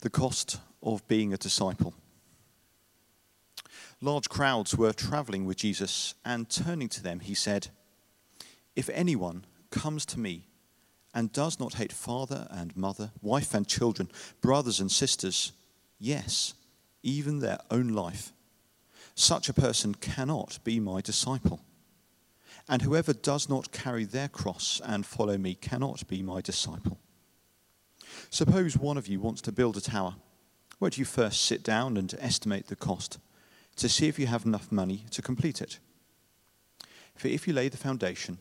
The cost of being a disciple. Large crowds were traveling with Jesus, and turning to them, he said, If anyone comes to me and does not hate father and mother, wife and children, brothers and sisters, yes, even their own life, such a person cannot be my disciple. And whoever does not carry their cross and follow me cannot be my disciple. Suppose one of you wants to build a tower. Where do you first sit down and estimate the cost to see if you have enough money to complete it? For if you lay the foundation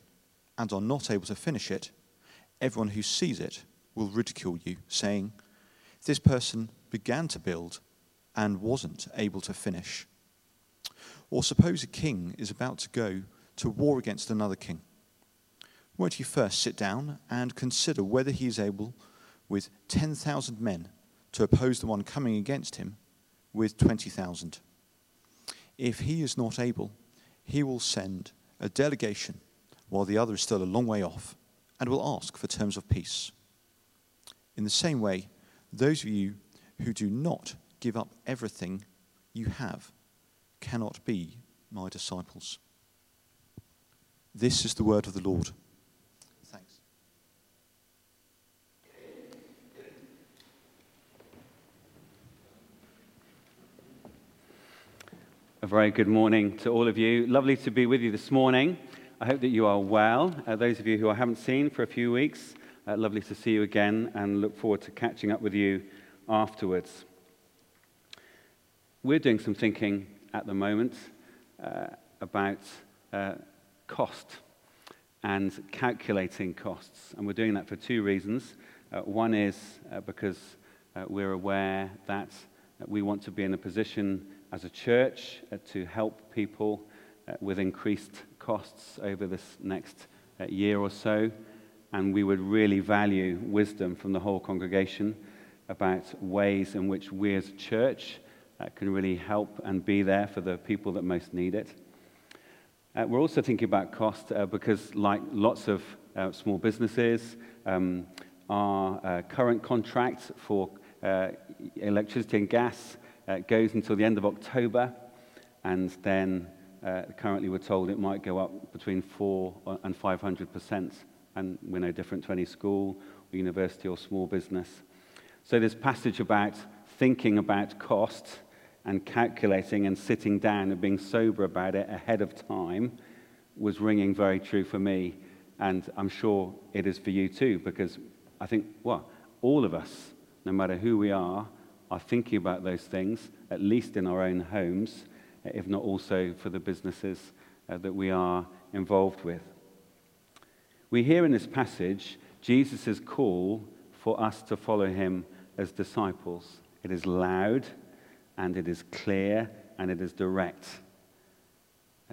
and are not able to finish it, everyone who sees it will ridicule you, saying, This person began to build and wasn't able to finish. Or suppose a king is about to go to war against another king. Won't you first sit down and consider whether he is able, with 10,000 men, to oppose the one coming against him with 20,000? If he is not able, he will send a delegation while the other is still a long way off and will ask for terms of peace. In the same way, those of you who do not give up everything you have cannot be my disciples. This is the word of the Lord. A very good morning to all of you. Lovely to be with you this morning. I hope that you are well. Uh, those of you who I haven't seen for a few weeks, uh, lovely to see you again and look forward to catching up with you afterwards. We're doing some thinking at the moment uh, about uh, cost and calculating costs. And we're doing that for two reasons. Uh, one is uh, because we're aware that we want to be in a position as a church to help people with increased costs over this next uh, year or so, and we would really value wisdom from the whole congregation about ways in which we as a church uh, can really help and be there for the people that most need it. Uh, we're also thinking about cost uh, because, like lots of uh, small businesses, um, our uh, current contract for electricity and gas goes until the end of October, and then uh, currently, we're told it might go up between 4 and 500 percent, and we're no different to any school, or university, or small business. So, this passage about thinking about cost and calculating and sitting down and being sober about it ahead of time was ringing very true for me, and I'm sure it is for you too, because I think, well, all of us, no matter who we are, are thinking about those things, at least in our own homes if not also for the businesses uh, that we are involved with. We hear in this passage Jesus' call for us to follow him as disciples. It is loud, and it is clear, and it is direct.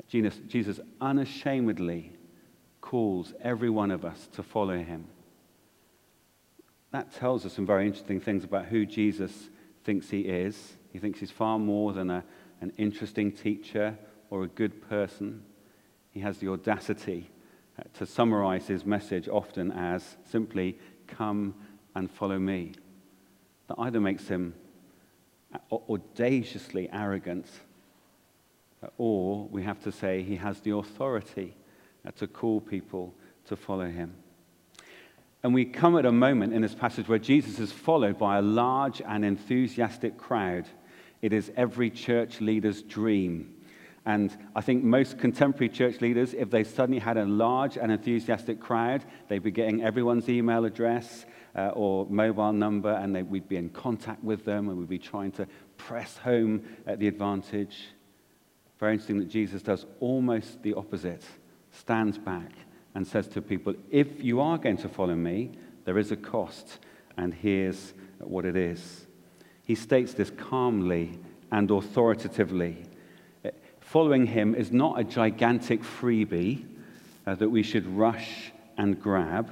Jesus, Jesus unashamedly calls every one of us to follow him. That tells us some very interesting things about who Jesus thinks he is. He thinks he's far more than a, an interesting teacher or a good person. He has the audacity uh, to summarize his message often as simply, Come and follow me. That either makes him audaciously arrogant, uh, or we have to say he has the authority uh, to call people to follow him. And we come at a moment in this passage where Jesus is followed by a large and enthusiastic crowd it is every church leader's dream. And I think most contemporary church leaders, if they suddenly had a large and enthusiastic crowd, they'd be getting everyone's email address uh, or mobile number, and they, we'd be in contact with them, and we'd be trying to press home at the advantage. Very interesting that Jesus does almost the opposite, stands back and says to people, If you are going to follow me, there is a cost, and here's what it is. He states this calmly and authoritatively. Following him is not a gigantic freebie uh, that we should rush and grab.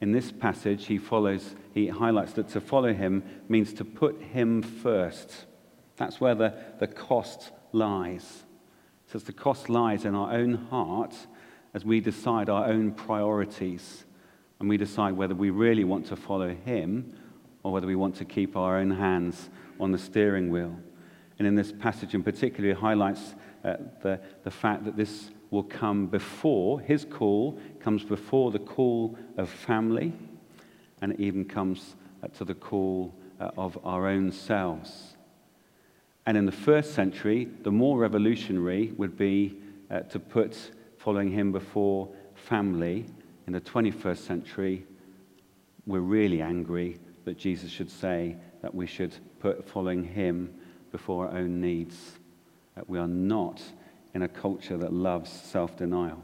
In this passage, he follows, he highlights that to follow him means to put him first. That's where the, the cost lies. Says the cost lies in our own heart as we decide our own priorities and we decide whether we really want to follow him or whether we want to keep our own hands on the steering wheel. And in this passage in particular, it highlights uh, the, the fact that this will come before, his call comes before the call of family, and it even comes uh, to the call uh, of our own selves. And in the first century, the more revolutionary would be uh, to put following him before family. In the 21st century, we're really angry that Jesus should say that we should put following him before our own needs. That we are not in a culture that loves self denial.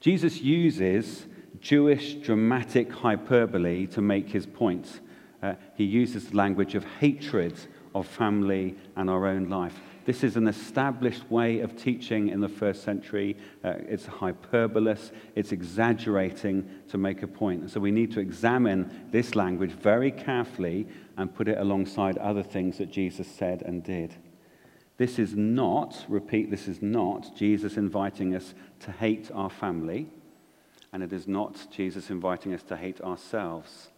Jesus uses Jewish dramatic hyperbole to make his point. Uh, he uses the language of hatred of family and our own life. This is an established way of teaching in the first century. Uh, it's hyperbolous, it's exaggerating to make a point. So we need to examine this language very carefully and put it alongside other things that Jesus said and did. This is not, repeat, this is not Jesus inviting us to hate our family, and it is not Jesus inviting us to hate ourselves.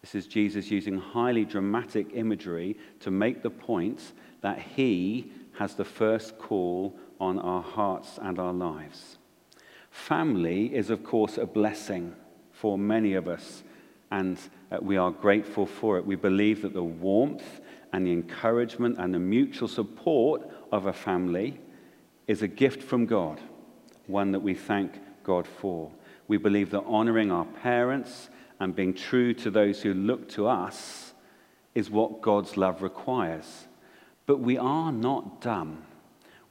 This is Jesus using highly dramatic imagery to make the point that he has the first call on our hearts and our lives. Family is, of course, a blessing for many of us, and uh, we are grateful for it. We believe that the warmth and the encouragement and the mutual support of a family is a gift from God, one that we thank God for. We believe that honoring our parents and being true to those who look to us is what God's love requires. But we are not dumb.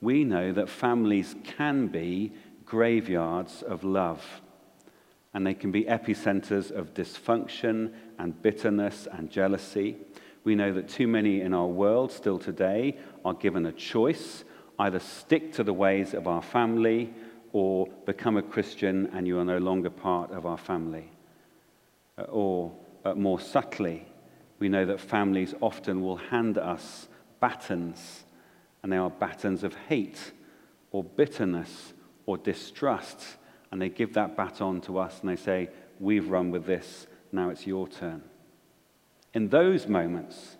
We know that families can be graveyards of love, and they can be epicenters of dysfunction and bitterness and jealousy. We know that too many in our world still today are given a choice either stick to the ways of our family or become a Christian and you are no longer part of our family. Uh, or uh, more subtly, we know that families often will hand us batons, and they are batons of hate or bitterness or distrust. And they give that baton to us and they say, We've run with this, now it's your turn. In those moments,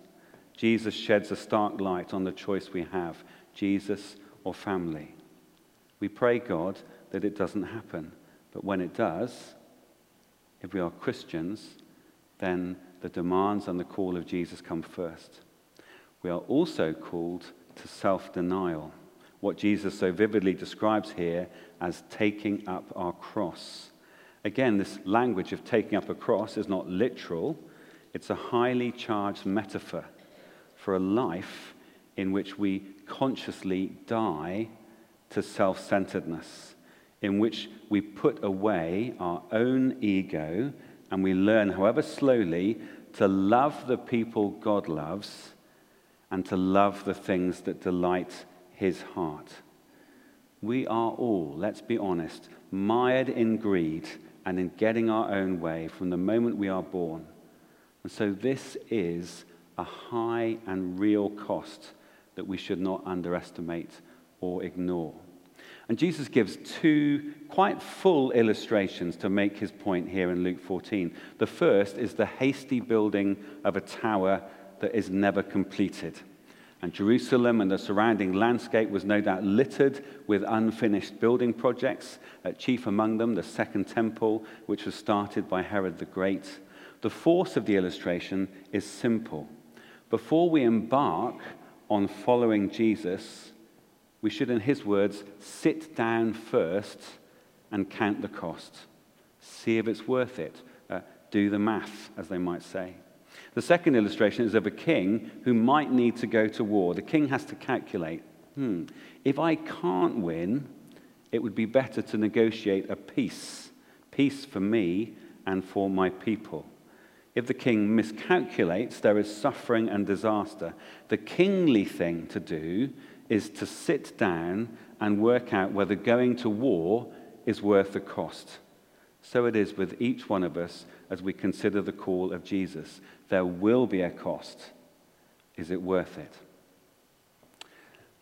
Jesus sheds a stark light on the choice we have Jesus or family. We pray, God, that it doesn't happen. But when it does, if we are Christians, then the demands and the call of Jesus come first. We are also called to self denial, what Jesus so vividly describes here as taking up our cross. Again, this language of taking up a cross is not literal, it's a highly charged metaphor for a life in which we consciously die to self centeredness in which we put away our own ego and we learn, however slowly, to love the people God loves and to love the things that delight his heart. We are all, let's be honest, mired in greed and in getting our own way from the moment we are born. And so this is a high and real cost that we should not underestimate or ignore. And Jesus gives two quite full illustrations to make his point here in Luke 14. The first is the hasty building of a tower that is never completed. And Jerusalem and the surrounding landscape was no doubt littered with unfinished building projects, chief among them the Second Temple, which was started by Herod the Great. The force of the illustration is simple. Before we embark on following Jesus, we should, in his words, sit down first and count the cost. See if it's worth it. Uh, do the math, as they might say. The second illustration is of a king who might need to go to war. The king has to calculate hmm, if I can't win, it would be better to negotiate a peace peace for me and for my people. If the king miscalculates, there is suffering and disaster. The kingly thing to do is to sit down and work out whether going to war is worth the cost. So it is with each one of us as we consider the call of Jesus. There will be a cost. Is it worth it?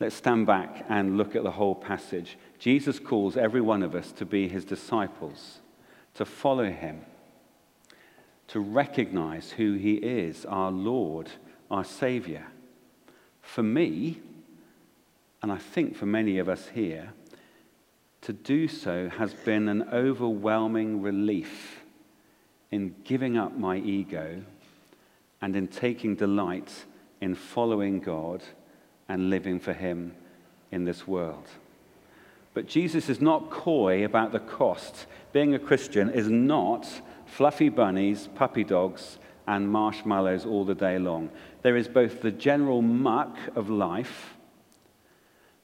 Let's stand back and look at the whole passage. Jesus calls every one of us to be his disciples, to follow him. to recognize who He is, our Lord, our Savior. For me, and I think for many of us here, to do so has been an overwhelming relief in giving up my ego and in taking delight in following God and living for Him in this world. But Jesus is not coy about the cost. Being a Christian is not fluffy bunnies, puppy dogs, and marshmallows all the day long. There is both the general muck of life,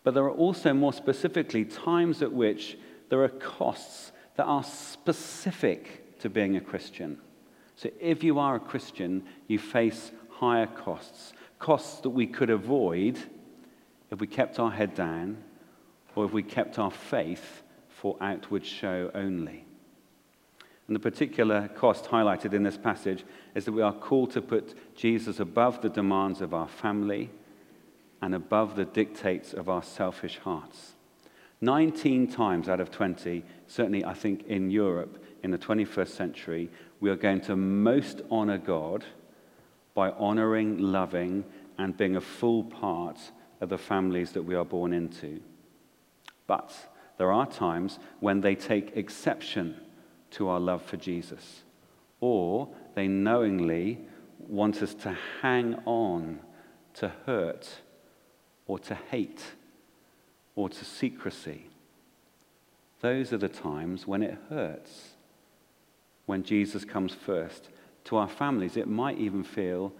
but there are also more specifically times at which there are costs that are specific to being a Christian. So if you are a Christian, you face higher costs, costs that we could avoid if we kept our head down or if we kept our faith for outward show only. And the particular cost highlighted in this passage is that we are called to put Jesus above the demands of our family and above the dictates of our selfish hearts. 19 times out of 20, certainly I think in Europe in the 21st century, we are going to most honor God by honoring, loving, and being a full part of the families that we are born into. But there are times when they take exception to our love for Jesus, or they knowingly want us to hang on to hurt or to hate or to secrecy. Those are the times when it hurts, when Jesus comes first. To our families, it might even feel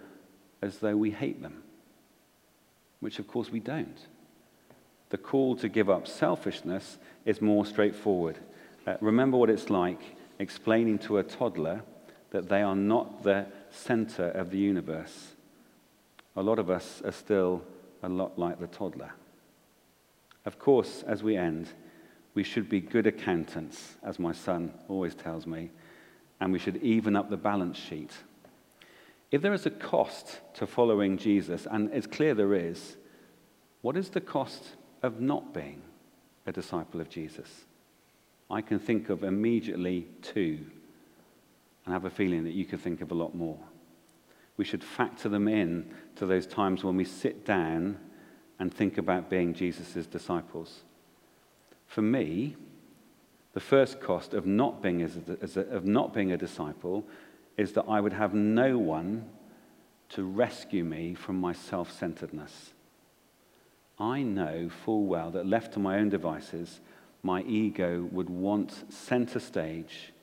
as though we hate them, which of course we don't. The call to give up selfishness is more straightforward. Uh, remember what it's like explaining to a toddler that they are not the center of the universe. A lot of us are still a lot like the toddler. Of course, as we end, we should be good accountants, as my son always tells me, and we should even up the balance sheet. If there is a cost to following Jesus, and it's clear there is, what is the cost of not being a disciple of Jesus? I can think of immediately two, and I have a feeling that you could think of a lot more. We should factor them in to those times when we sit down and think about being Jesus' disciples. For me, the first cost of not being, a, of not being a disciple is that I would have no one to rescue me from my self centeredness. I know full well that left to my own devices, my ego would want center stage,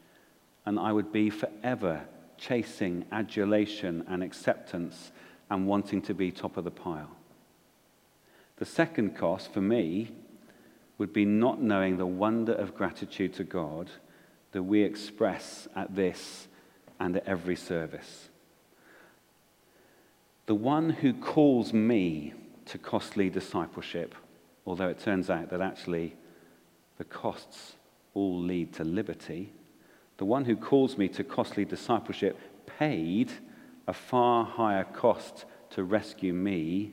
and I would be forever chasing adulation and acceptance and wanting to be top of the pile. The second cost for me would be not knowing the wonder of gratitude to God that we express at this and at every service. The one who calls me to costly discipleship, although it turns out that actually the costs all lead to liberty, the one who calls me to costly discipleship paid a far higher cost to rescue me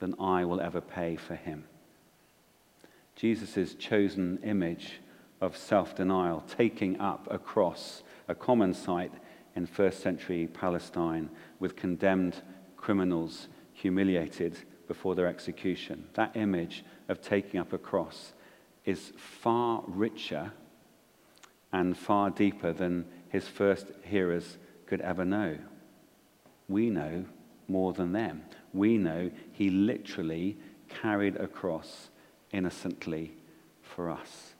than I will ever pay for him. Jesus' chosen image of self denial, taking up a cross, a common sight in first century Palestine, with condemned criminals humiliated before their execution. That image of taking up a cross is far richer and far deeper than his first hearers could ever know. We know more than them. We know he literally carried a cross innocently for us.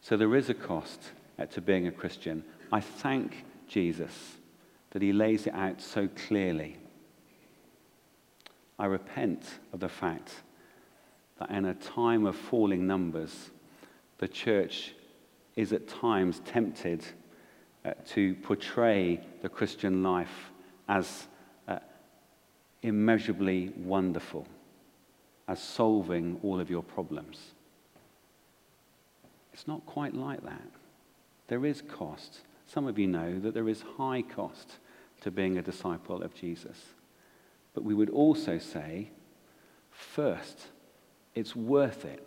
So there is a cost to being a Christian. I thank Jesus that he lays it out so clearly. I repent of the fact that in a time of falling numbers, the church is at times tempted uh, to portray the Christian life as uh, immeasurably wonderful, as solving all of your problems. It's not quite like that. There is cost. Some of you know that there is high cost to being a disciple of Jesus. But we would also say, first, it's worth it.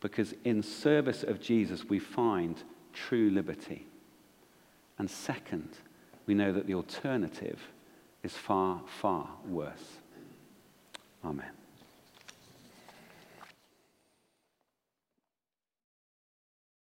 Because in service of Jesus, we find true liberty. And second, we know that the alternative is far, far worse. Amen.